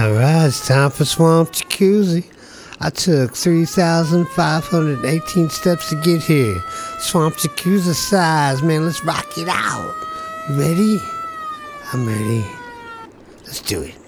All right, it's time for Swamp Jacuzzi. I took 3,518 steps to get here. Swamp Jacuzzi size, man. Let's rock it out. Ready? I'm ready. Let's do it.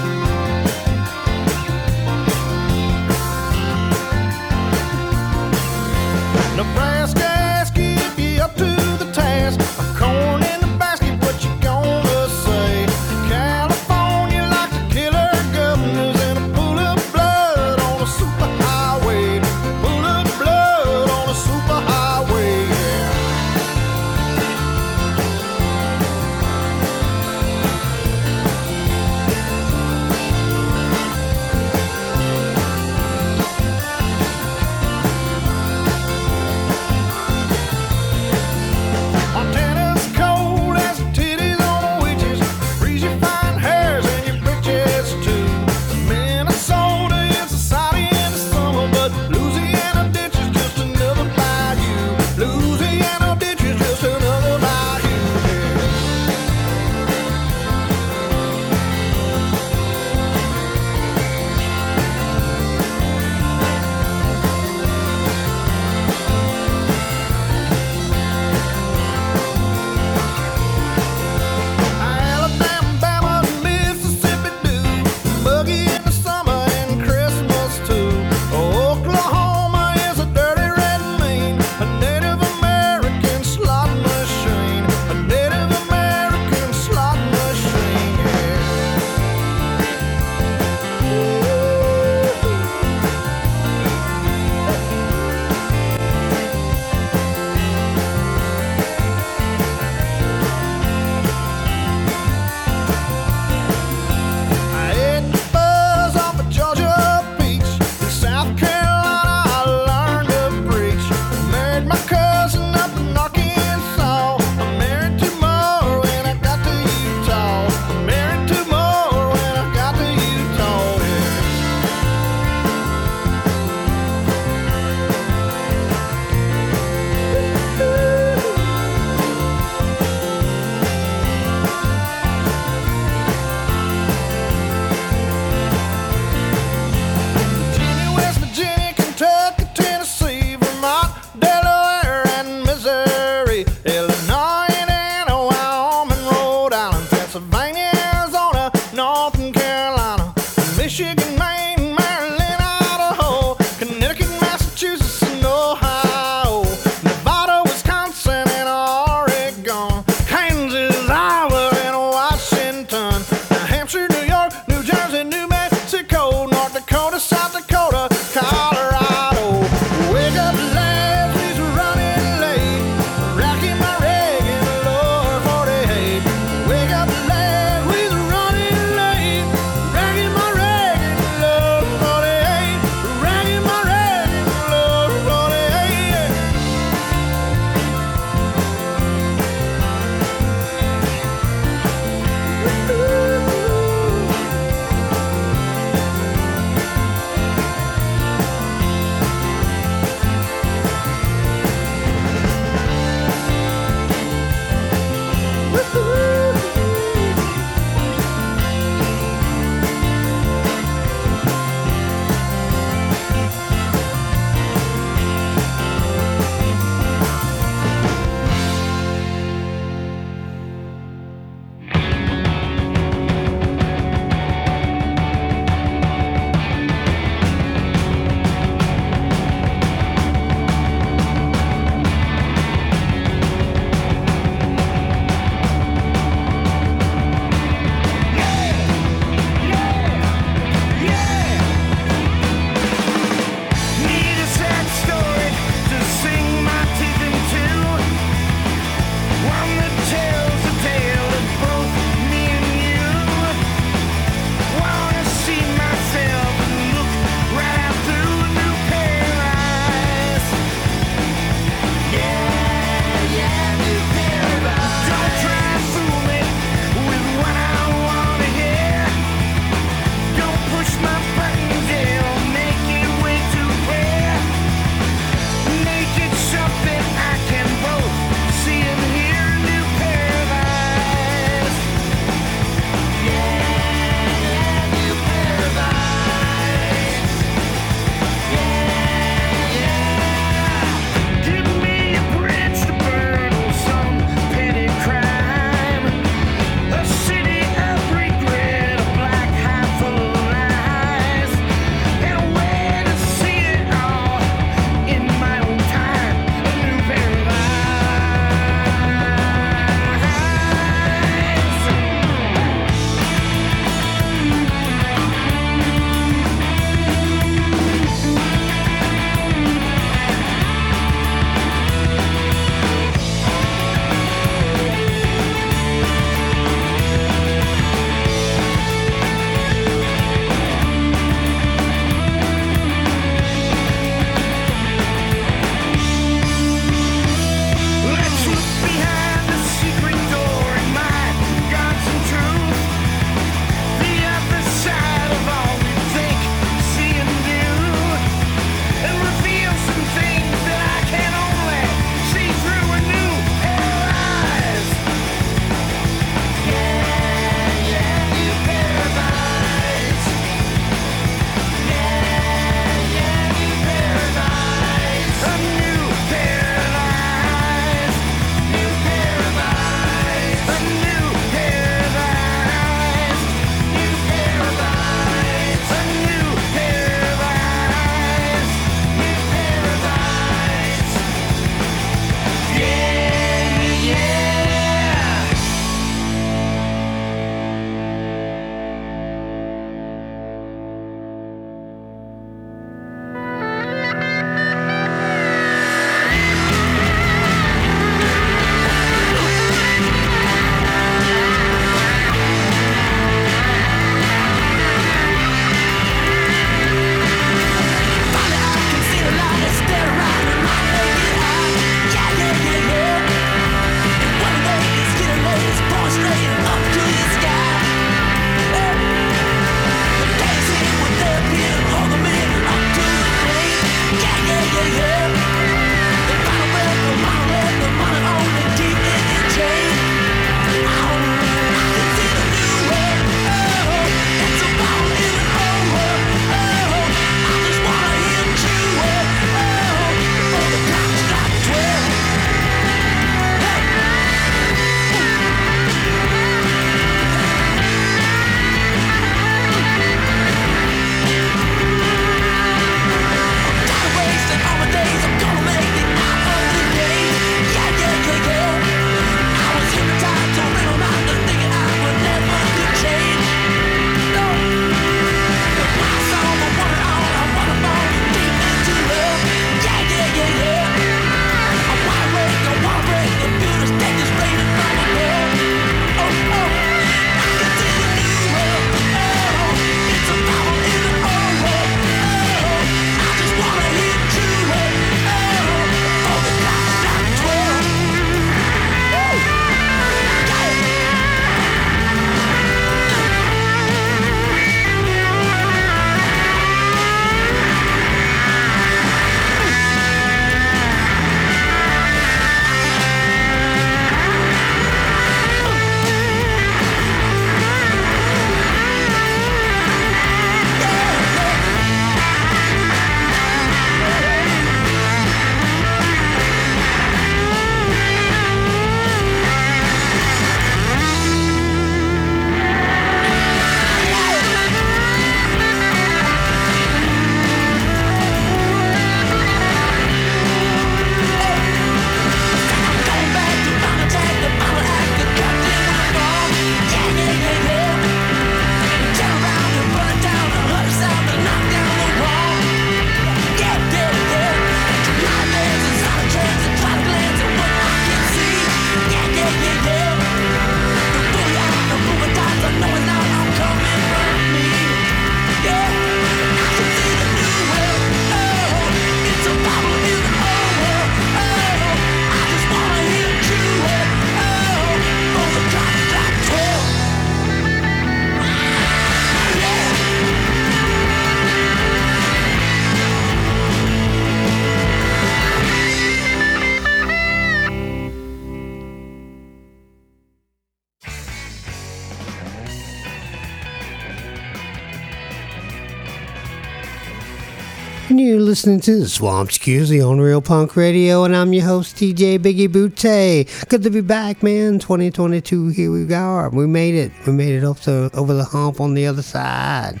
Listening to the Swamp Scusi on Real Punk Radio, and I'm your host, DJ Biggie Bootay. Good to be back, man. 2022, here we are. We made it. We made it up to over the hump on the other side.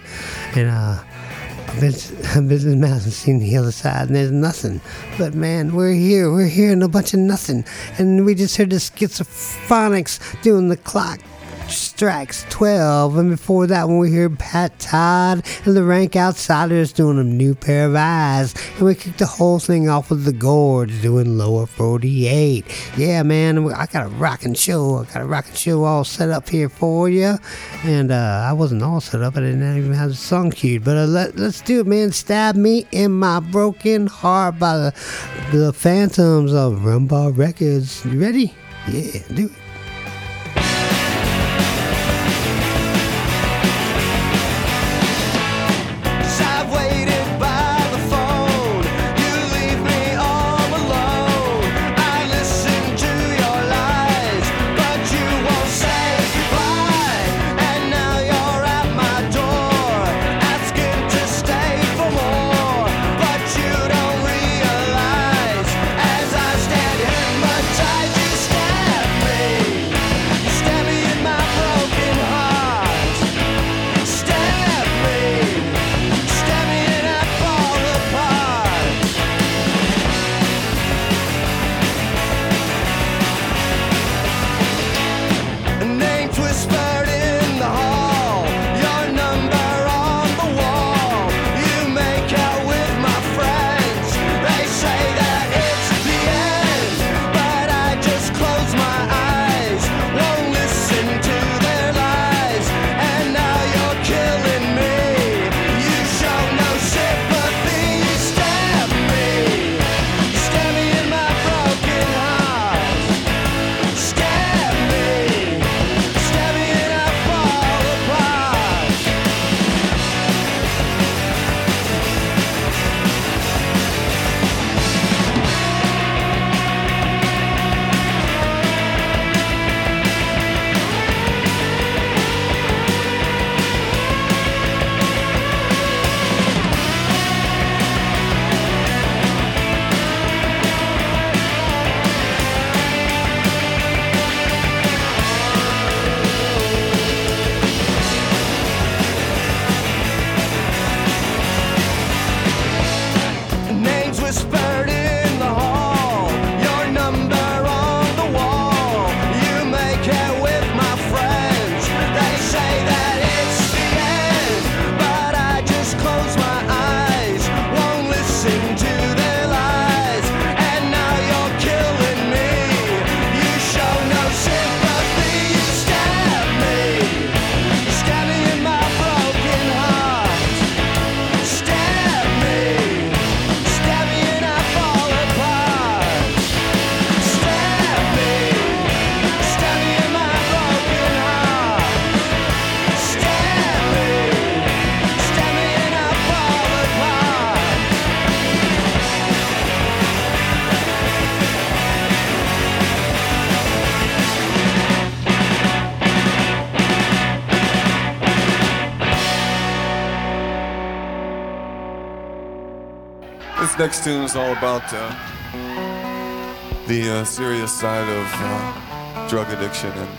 And, uh, I've been, I've been the mountains, seen the other side, and there's nothing. But man, we're here. We're here in a bunch of nothing. And we just heard the schizophrenics doing the clock strikes 12. And before that, when we heard Pat Todd and the Rank Outsiders doing a new pair of eyes. And we kick the whole thing off with the Gorge doing Lower 48. Yeah, man, I got a rocking show. I got a rocking show all set up here for you. And uh, I wasn't all set up, I didn't even have the song queued. But uh, let, let's do it, man. Stab me in my broken heart by the, the Phantoms of Rumbar Records. You ready? Yeah, do it. Next tune is all about uh, the uh, serious side of uh, drug addiction and,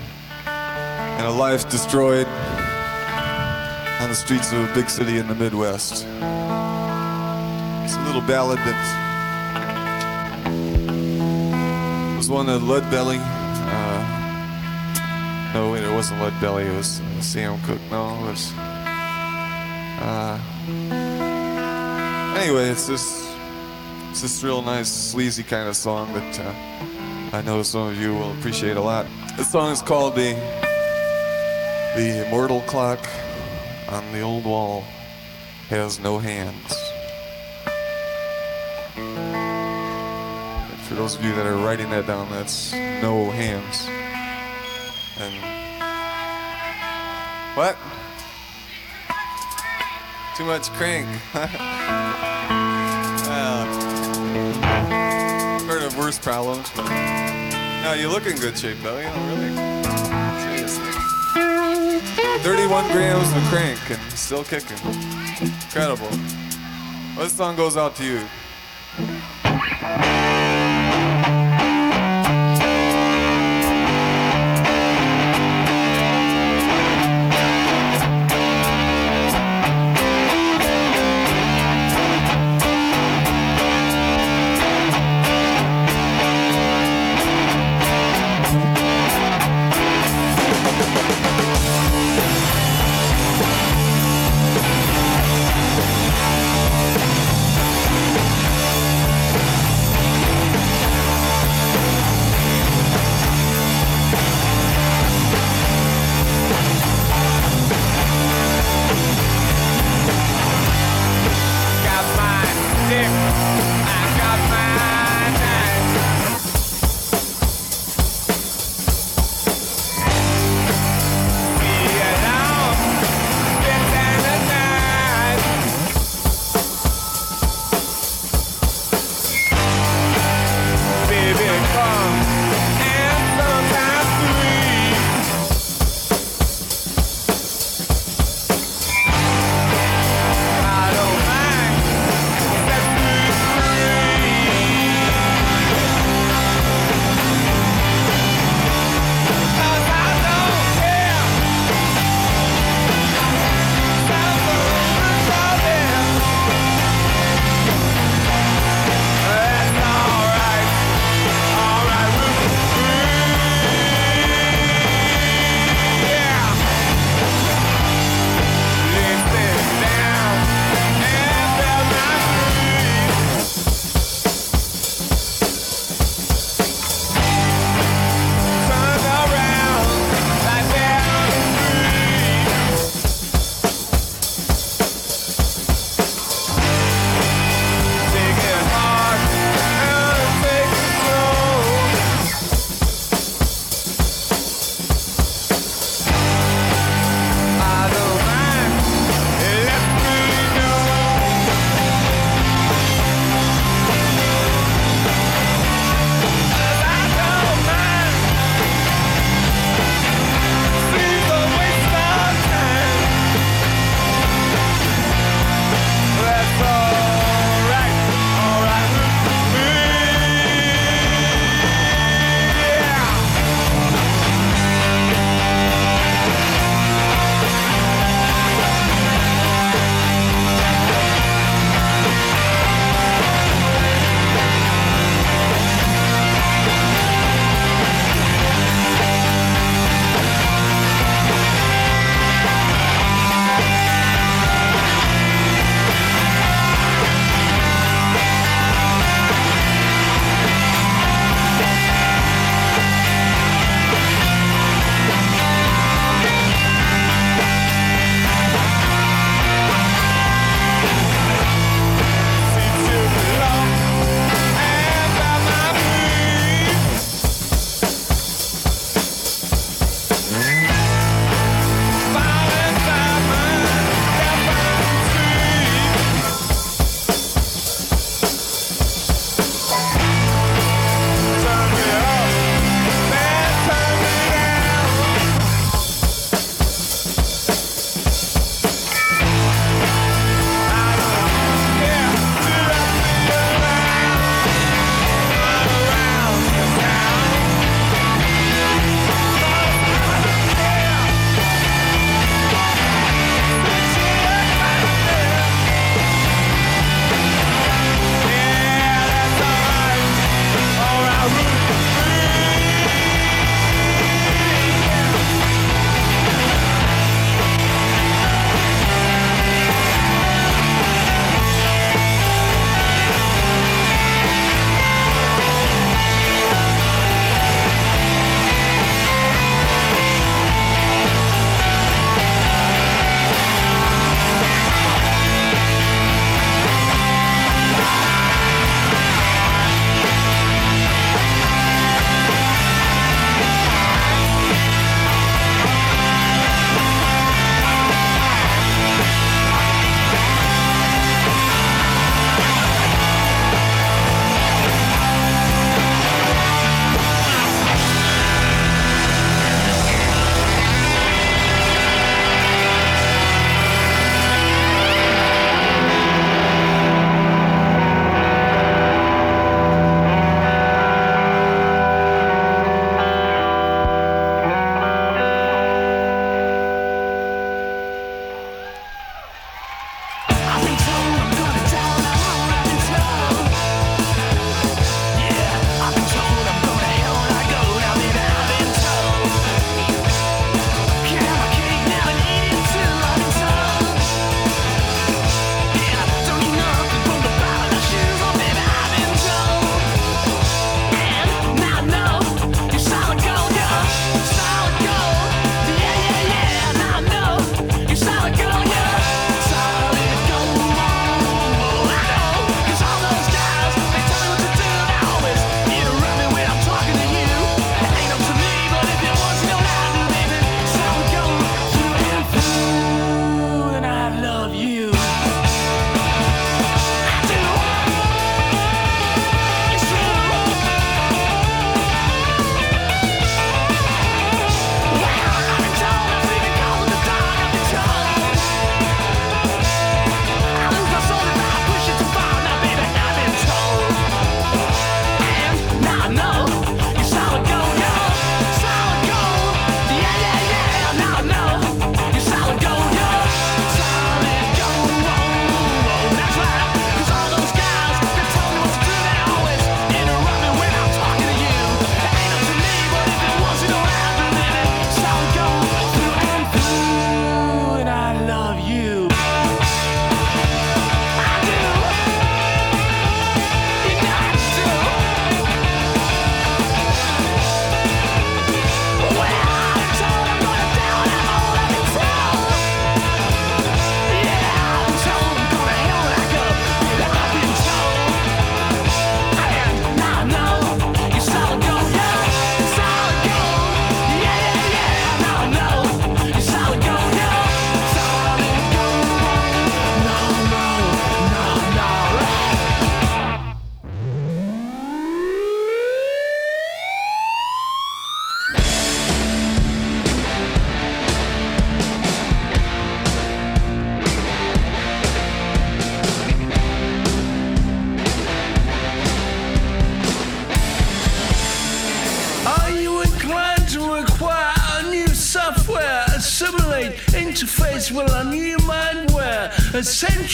and a life destroyed on the streets of a big city in the Midwest. It's a little ballad that was one of Lead Belly. Uh, no, wait, it wasn't Lead Belly. It was Sam Cooke. No, it was. Uh, anyway, it's this it's this real nice sleazy kind of song that uh, I know some of you will appreciate a lot. This song is called the the immortal clock on the old wall has no hands. And for those of you that are writing that down, that's no hands. And what? Too much crank. of problems, no, you look in good shape though. You know, really. Seriously. 31 grams of crank and still kicking. Incredible. This song goes out to you.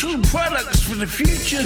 Two products for the future.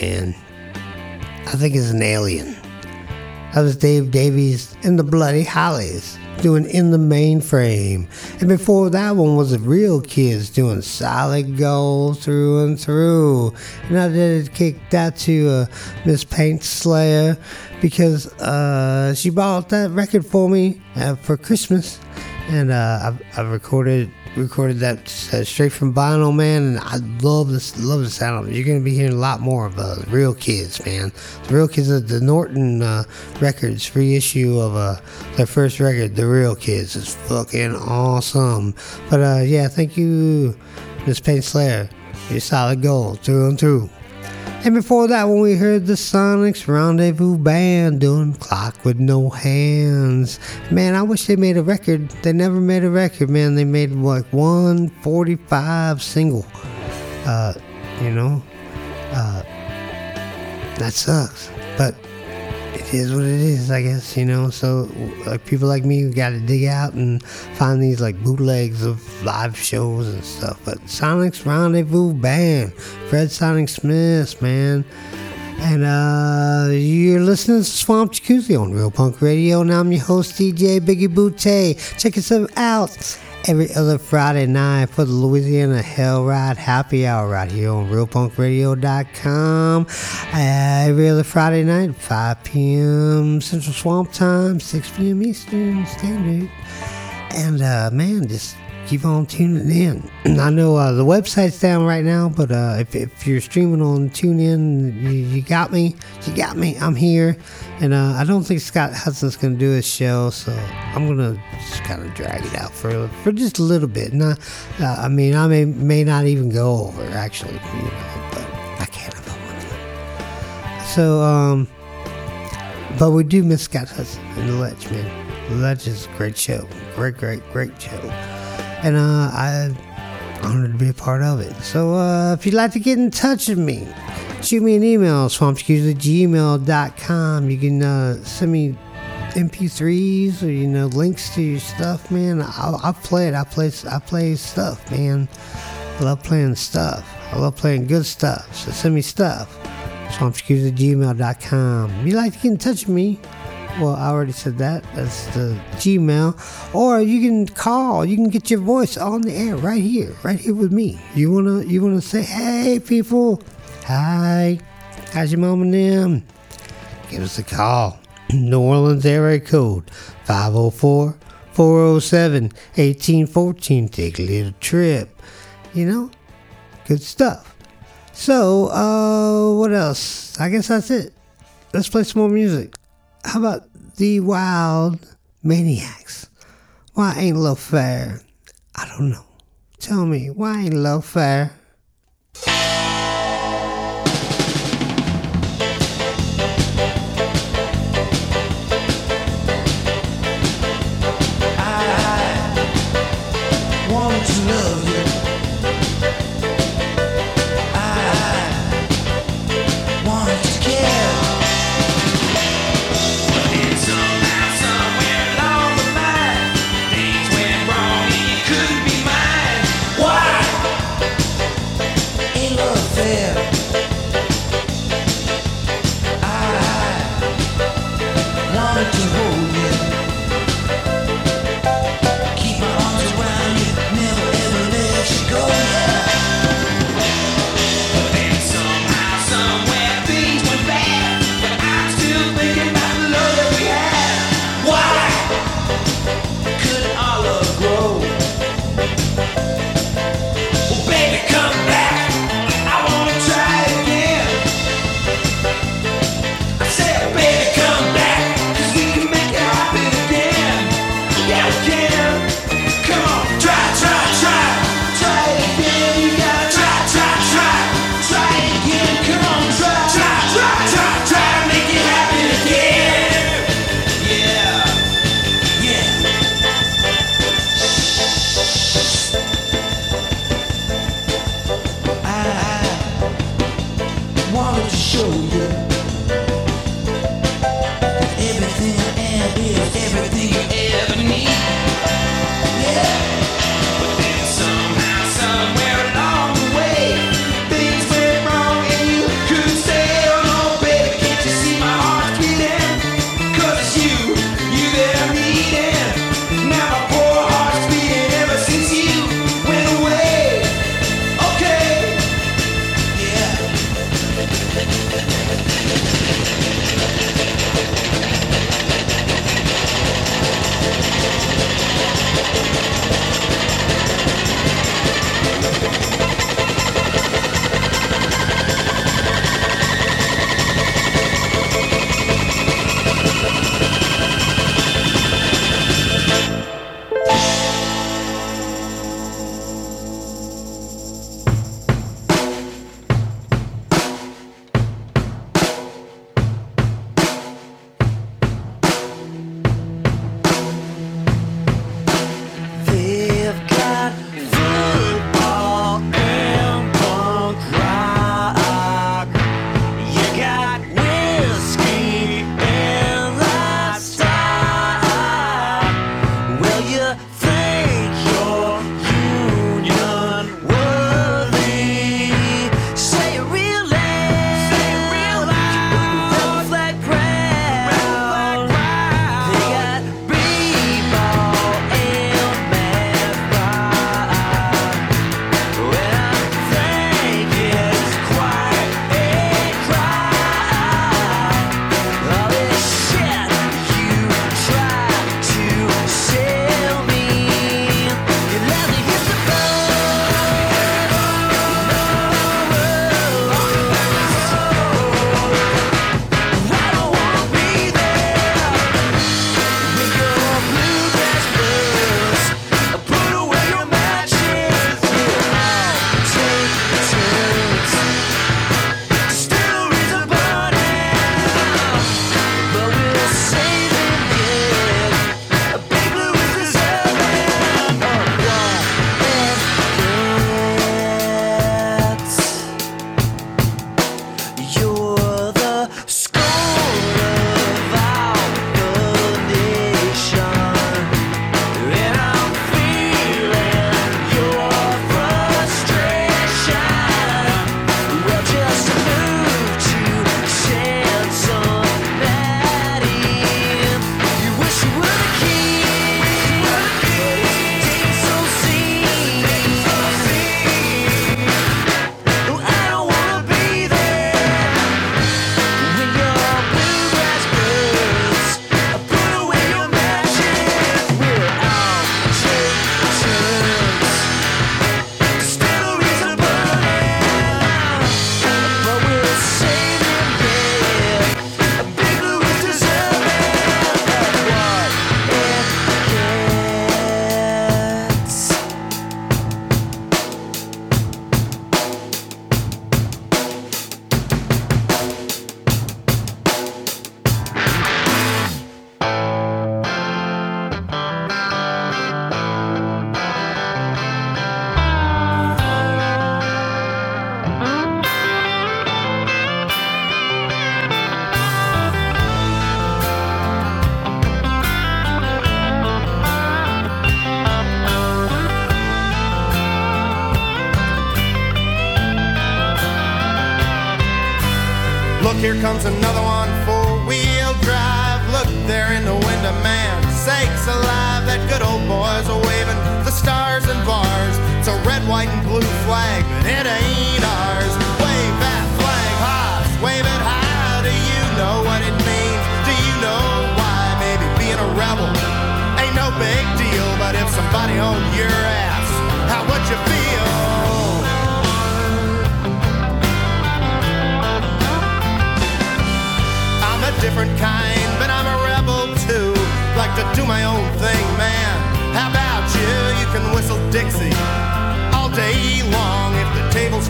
man. I think it's an alien. That was Dave Davies and the Bloody Hollies doing In the Mainframe. And before that one was the Real Kids doing Solid Gold through and through. And I did kick that to uh, Miss Paint Slayer because uh, she bought that record for me uh, for Christmas. And uh, I've, I've recorded recorded that uh, straight from vinyl, man. And I love this, love this album. You're gonna be hearing a lot more of uh, Real Kids, man. The Real Kids, of the Norton uh, Records reissue of uh, their first record, The Real Kids, is fucking awesome. But uh, yeah, thank you, Miss Paint Slayer. You're solid gold through and through. And before that one, we heard the Sonics Rendezvous Band doing Clock with No Hands. Man, I wish they made a record. They never made a record, man. They made like 145 single. Uh, you know, uh, that sucks. But is what it is, I guess, you know. So, like people like me, got to dig out and find these like bootlegs of live shows and stuff. But Sonic's Rendezvous Band, Fred Sonic Smith, man. And uh, you're listening to Swamp Jacuzzi on Real Punk Radio, and I'm your host, DJ Biggie Bootay. Check us out every other Friday night for the Louisiana Hell Ride Happy Hour right here on RealPunkRadio.com. Uh, every other Friday night, 5 p.m. Central Swamp Time, 6 p.m. Eastern Standard. And uh, man, just keep on tuning in. I know uh, the website's down right now, but uh, if, if you're streaming on TuneIn, you, you got me. You got me. I'm here. And uh, I don't think Scott Hudson's going to do his show, so I'm going to just kind of drag it out for for just a little bit. And I, uh, I mean, I may, may not even go over, actually, you know, but I can't if I want to. So, um, but we do miss Scott Hudson and the Ledge, man. The Ledge is a great show. Great, great, great show. And uh, I'm honored to be a part of it. So uh, if you'd like to get in touch with me, shoot me an email, swampskews@gmail.com. You can uh, send me MP3s or you know links to your stuff, man. I'll, I'll play it. I play I play stuff, man. I love playing stuff. I love playing good stuff. So send me stuff. Swampskews@gmail.com. If you'd like to get in touch with me, well, I already said that. That's the Gmail. Or you can call. You can get your voice on the air right here, right here with me. You wanna you wanna say, hey people, hi, how's your mom and them? Give us a call. New Orleans area code 504 407 1814. Take a little trip. You know, good stuff. So, uh, what else? I guess that's it. Let's play some more music. How about the Wild Maniacs? Why ain't love fair? I don't know. Tell me, why ain't love fair?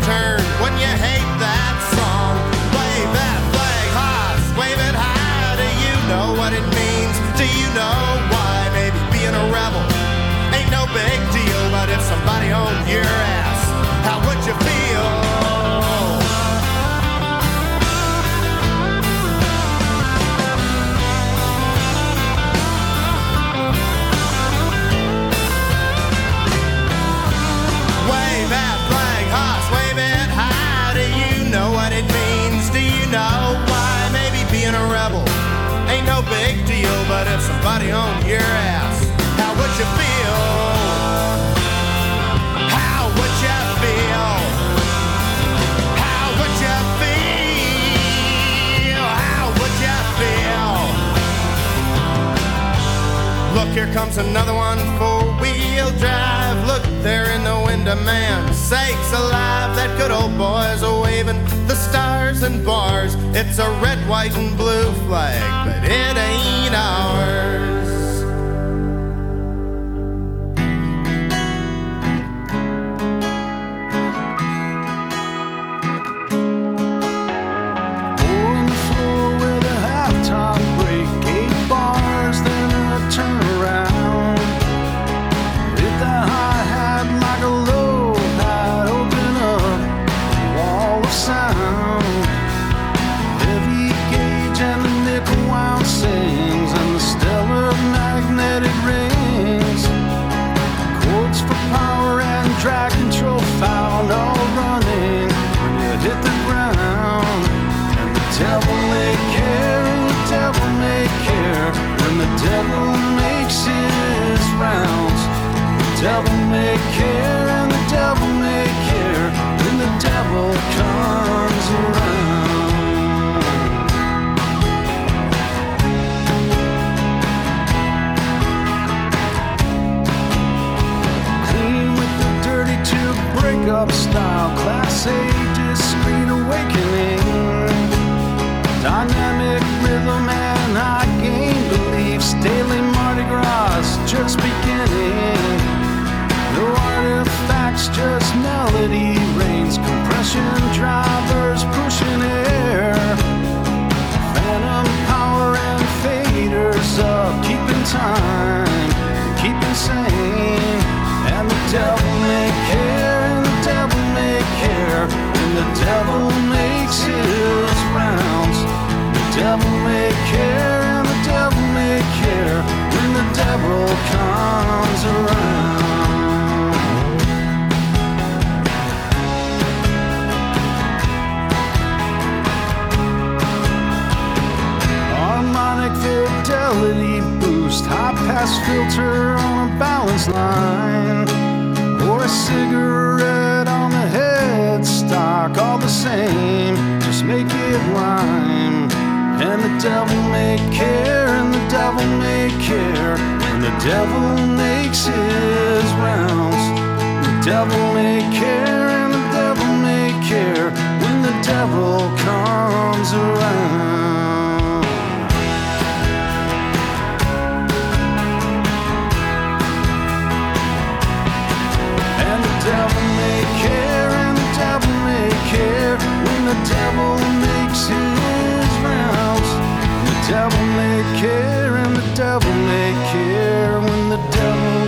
Turn. When here comes another one, four wheel drive. Look there in the window, man. Sakes alive, that good old boy's a waving the stars and bars. It's a red, white, and blue flag, but it ain't ours. Devil may care, and the devil may care when the devil comes around. Clean with the dirty tube breakup style, class A discreet awakening. Dynamic rhythm and high gain beliefs, daily Mardi Gras just beginning. Just melody reigns, compression drivers pushing air. Phantom power and faders up, keeping time, keeping sane. And the devil may care, and the devil may care when the devil makes his rounds. The devil may care, and the devil may care when the devil comes around. Pass filter on a balance line, or a cigarette on the headstock, all the same, just make it rhyme. And the devil may care, and the devil may care, and the devil makes his rounds. The devil may care, and the devil may care when the devil comes around. Care when the devil makes his rounds. The devil may care, and the devil may care when the devil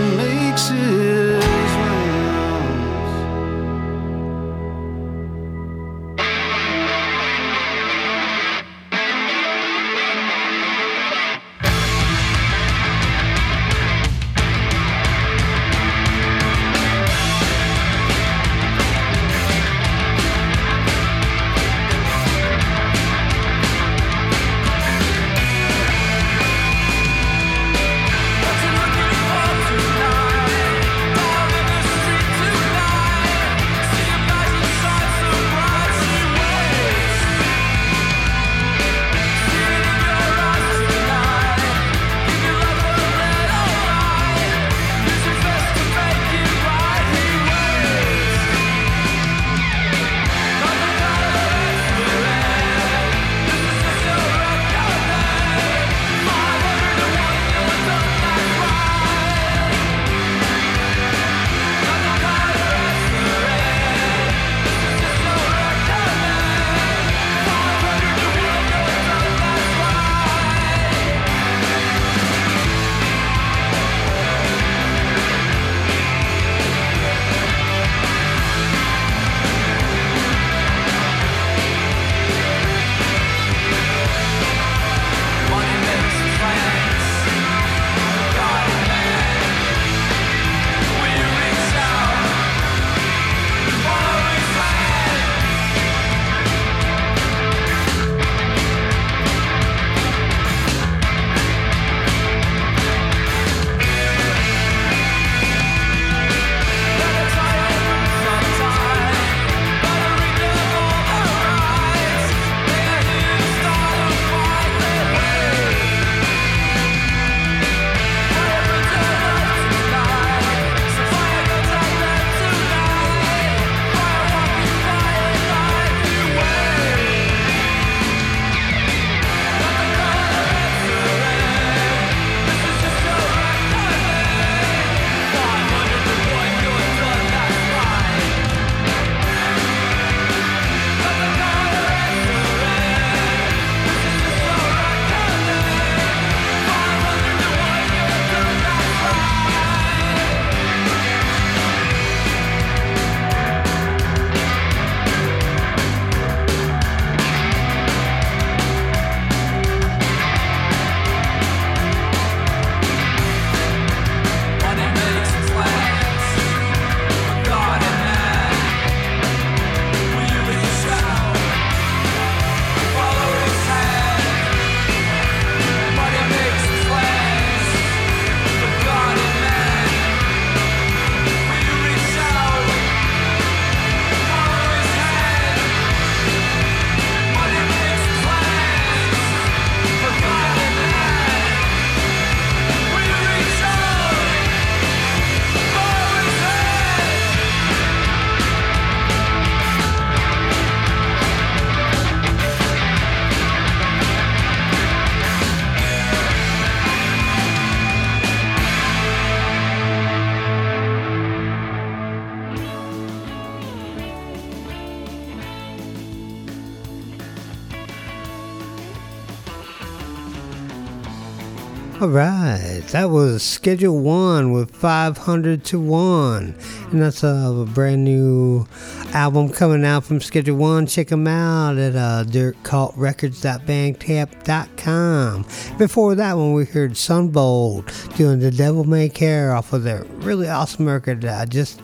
right, that was Schedule One with 500 to One, and that's a brand new album coming out from Schedule One. Check them out at uh, dirtcultrecords.bandcamp.com. Before that one, we heard Sunbolt doing "The Devil May Care" off of their really awesome record that I just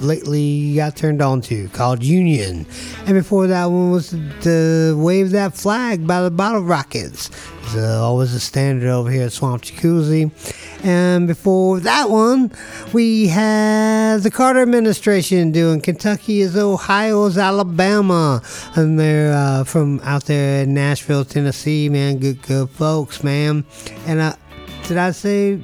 lately got turned on to called Union. And before that one was the Wave That Flag by the Bottle Rockets. It's uh, always a standard over here at Swamp Jacuzzi. And before that one, we had the Carter administration doing Kentucky is Ohio is Alabama. And they're uh, from out there in Nashville, Tennessee, man. Good, good folks, man. And uh, did I say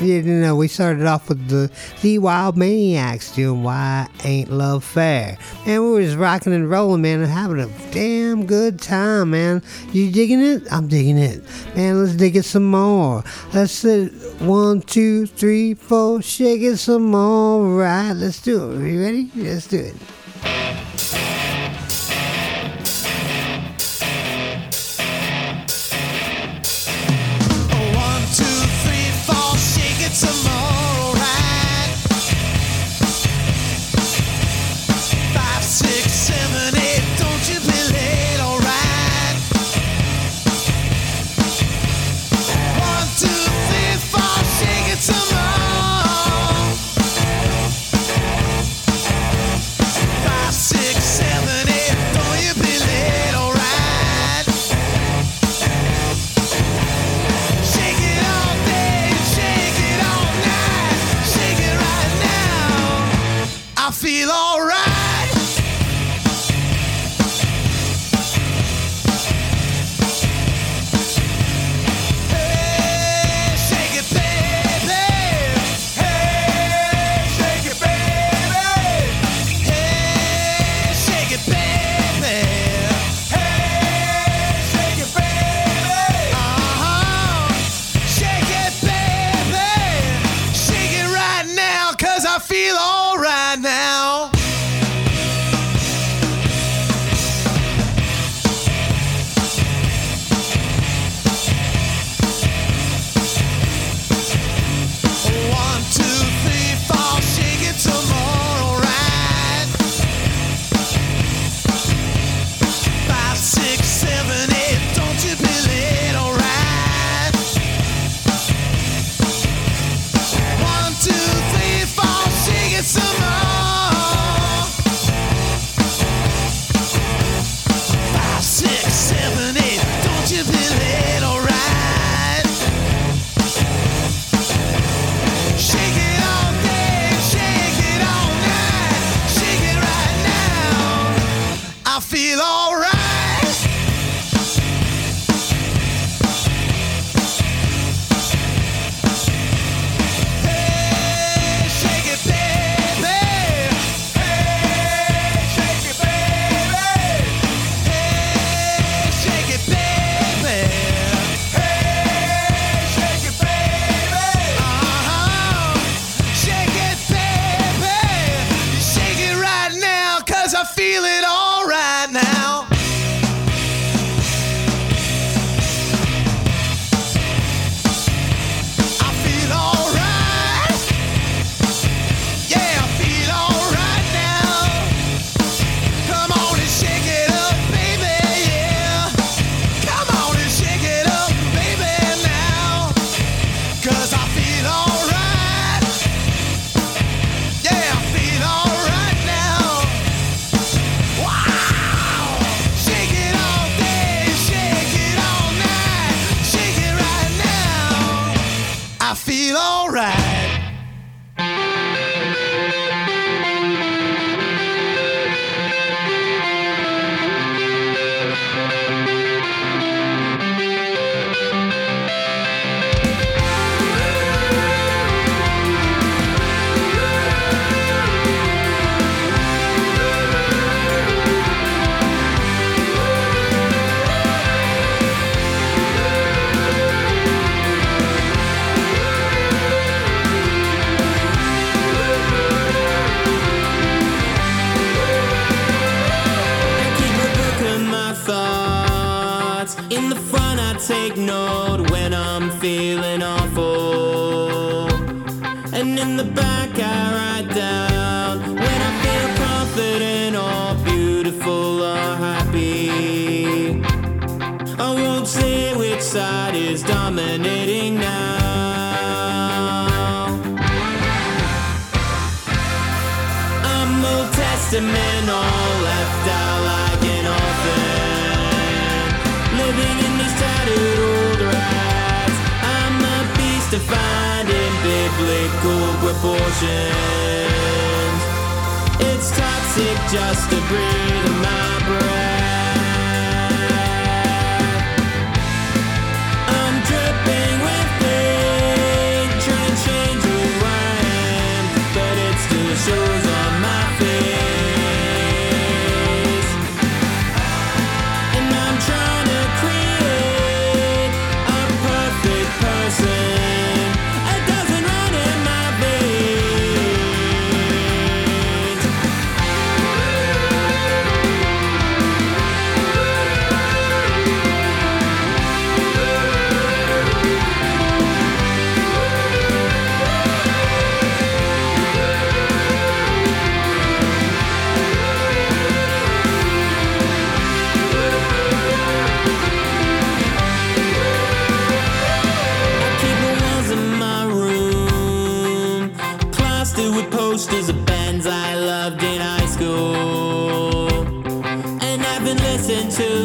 you know, we started off with the the Wild Maniacs doing Why Ain't Love Fair. And we just rocking and rolling, man, and having a damn good time, man. You digging it? I'm digging it. Man, let's dig it some more. Let's it. One, two, three, four, shake it some more. Right, let's do it. Are you ready? Let's do it. Feel alright.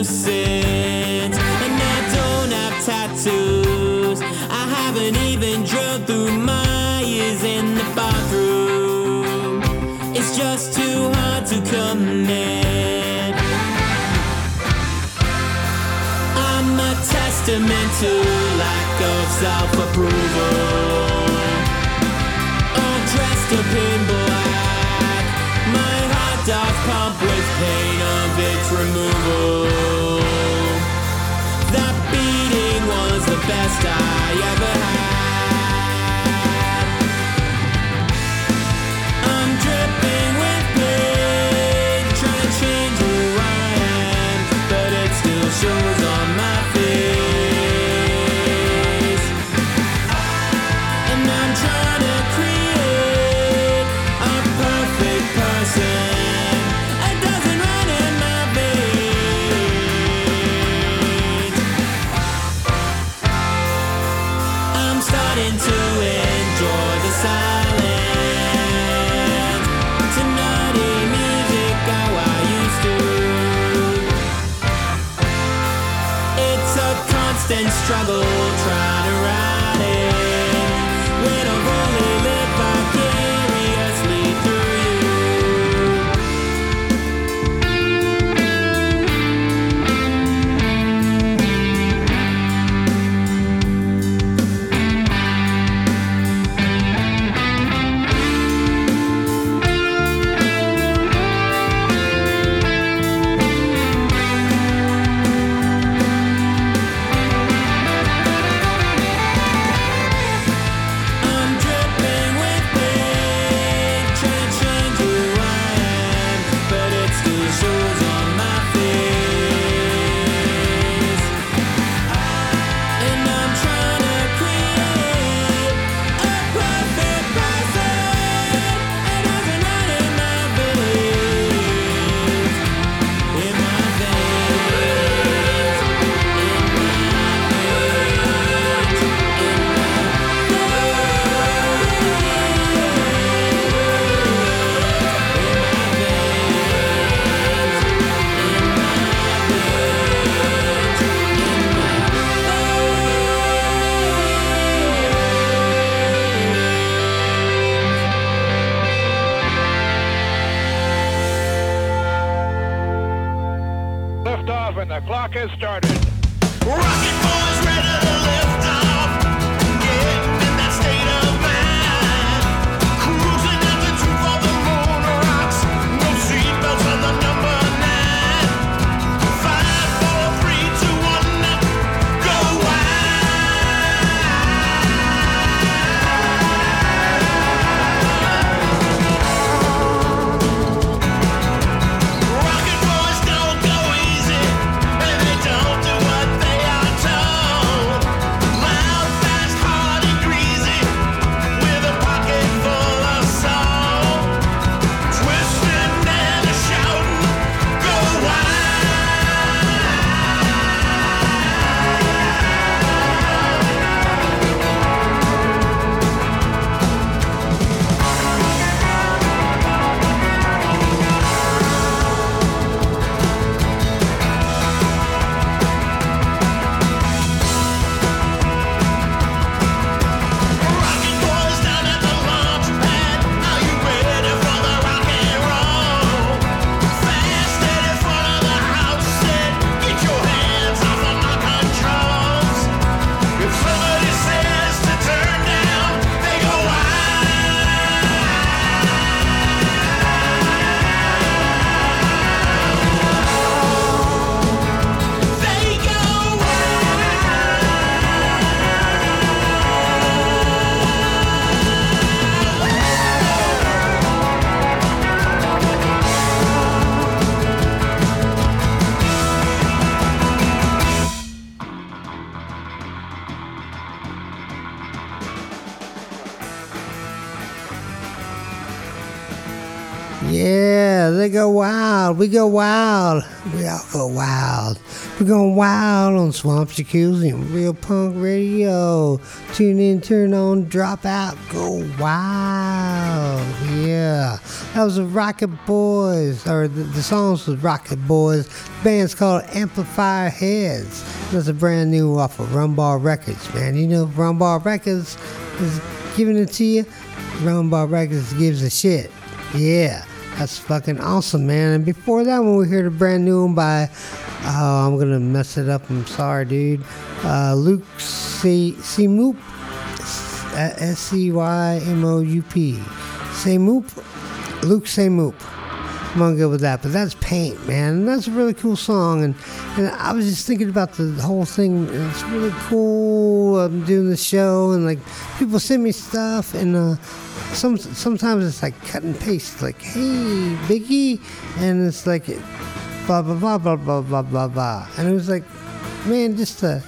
innocent. And I don't have tattoos. I haven't even drilled through my ears in the bathroom. It's just too hard to commit. I'm a testament to lack of self approval. We go wild. We all go wild. We're going wild on Swamp Jacuzzi and Real Punk Radio. Tune in, turn on, drop out, go wild. Yeah. That was the Rocket Boys, or the, the songs was Rocket Boys. The band's called Amplifier Heads. That's a brand new off of Rumbar Records, man. You know, Rumbar Records is giving it to you. Rumbar Records gives a shit. Yeah. That's fucking awesome, man. And before that one, we heard a brand new one by, oh, I'm gonna mess it up. I'm sorry, dude. Uh, Luke C. Moop, S C Y M O U P. Moop, Luke Moop. I'm gonna go with that. But that's Paint, man. And that's a really cool song. And, and I was just thinking about the whole thing. It's really cool. I'm doing the show, and like people send me stuff, and uh, some sometimes it's like cut and paste, like hey Biggie, and it's like blah blah blah blah blah blah blah blah, and it was like, man, just uh,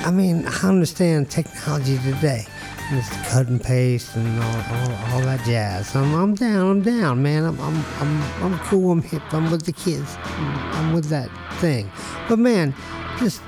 I mean, I understand technology today. It's cut and paste and all, all, all that jazz. I'm, I'm down. I'm down, man. I'm, I'm, I'm, I'm cool. I'm hip. I'm with the kids. I'm, I'm with that thing. But man, just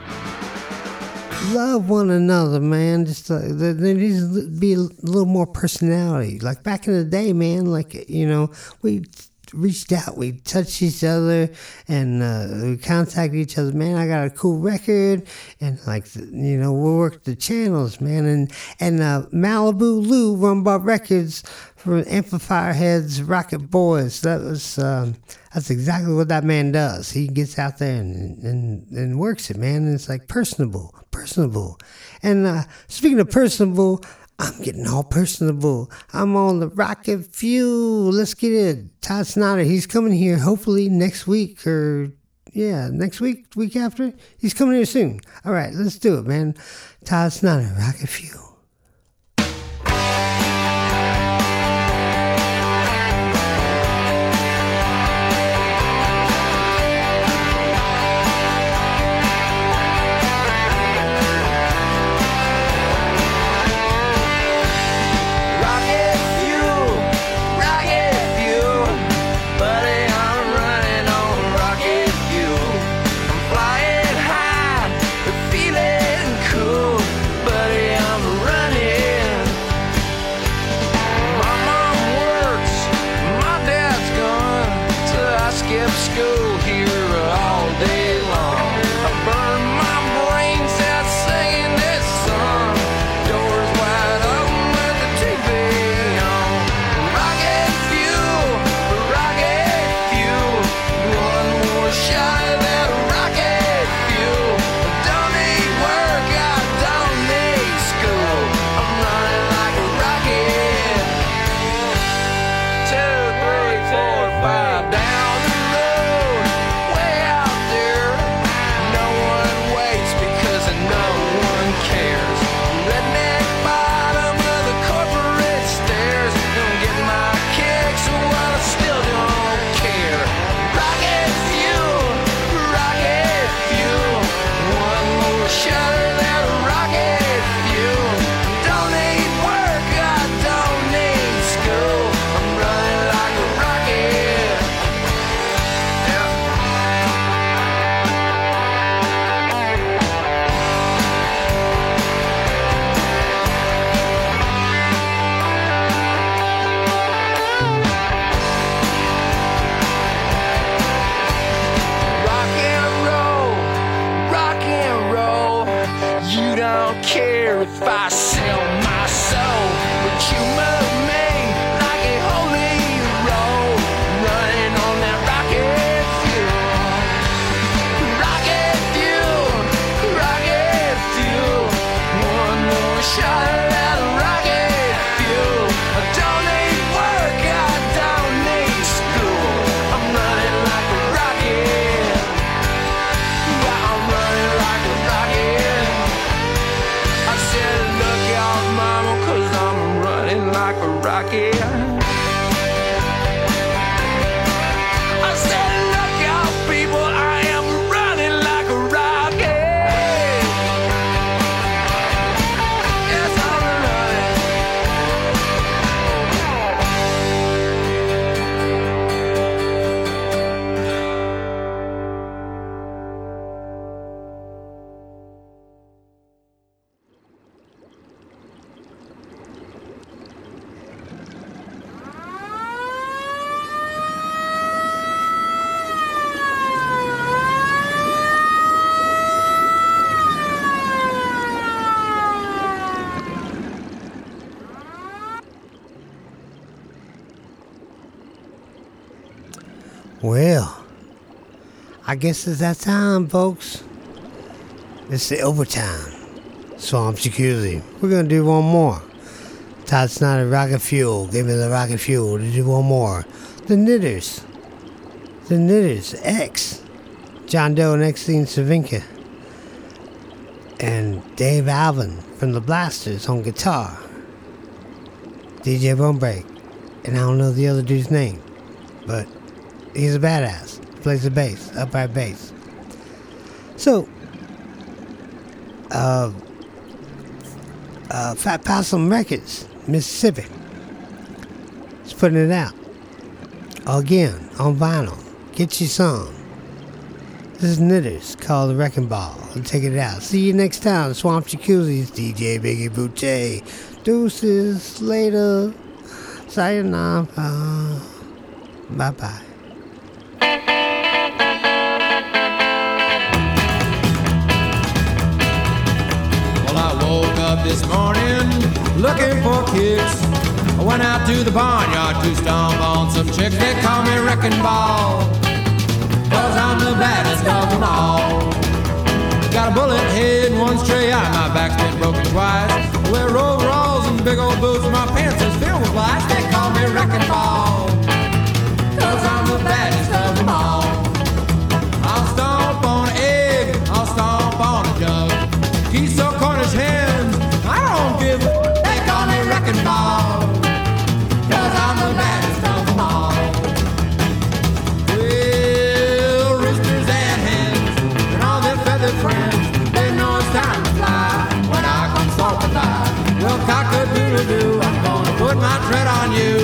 love one another, man. Just uh, there needs to be a little more personality. Like back in the day, man. Like you know, we reached out, we touched each other, and uh, we contacted each other. Man, I got a cool record, and like you know, we worked the channels, man. And and uh, Malibu Lou Rumbar Records for Amplifier Heads, Rocket Boys. That was. Um, that's exactly what that man does. He gets out there and, and, and works it, man. And it's like personable, personable. And uh, speaking of personable, I'm getting all personable. I'm on the rocket fuel. Let's get it. Todd Snider, he's coming here hopefully next week or yeah, next week, week after. He's coming here soon. All right, let's do it, man. Todd Snider, rocket fuel. Well, I guess it's that time, folks. It's the overtime. Swamp Jacuzzi. We're gonna do one more. Todd Snider Rocket Fuel. Give me the rocket fuel to do one more. The Knitters. The Knitters X. John Doe and Exene Cervenka. And Dave Alvin from the Blasters on guitar. DJ Bonebrake. And I don't know the other dude's name. But he's a badass. Plays the bass, upright bass. So, uh, uh, Fat Possum Records, Mississippi. It's putting it out again on vinyl. Get you some. This is Knitters called the Wrecking Ball. And take it out. See you next time. Swamp Jacuzzi's DJ Biggie Bootay. Deuces later. Sayonara. Bye bye. This morning looking for kicks. I went out to the barnyard to stomp on some chicks. They call me Wrecking Ball. Cause I'm the baddest of them all. Got a bullet head and one stray eye. My back's been broken twice. I wear overalls and big old boots. My pants is filled with lice. They call me Wrecking Ball. Cause I'm the baddest of them all. I'm gonna put my tread on you.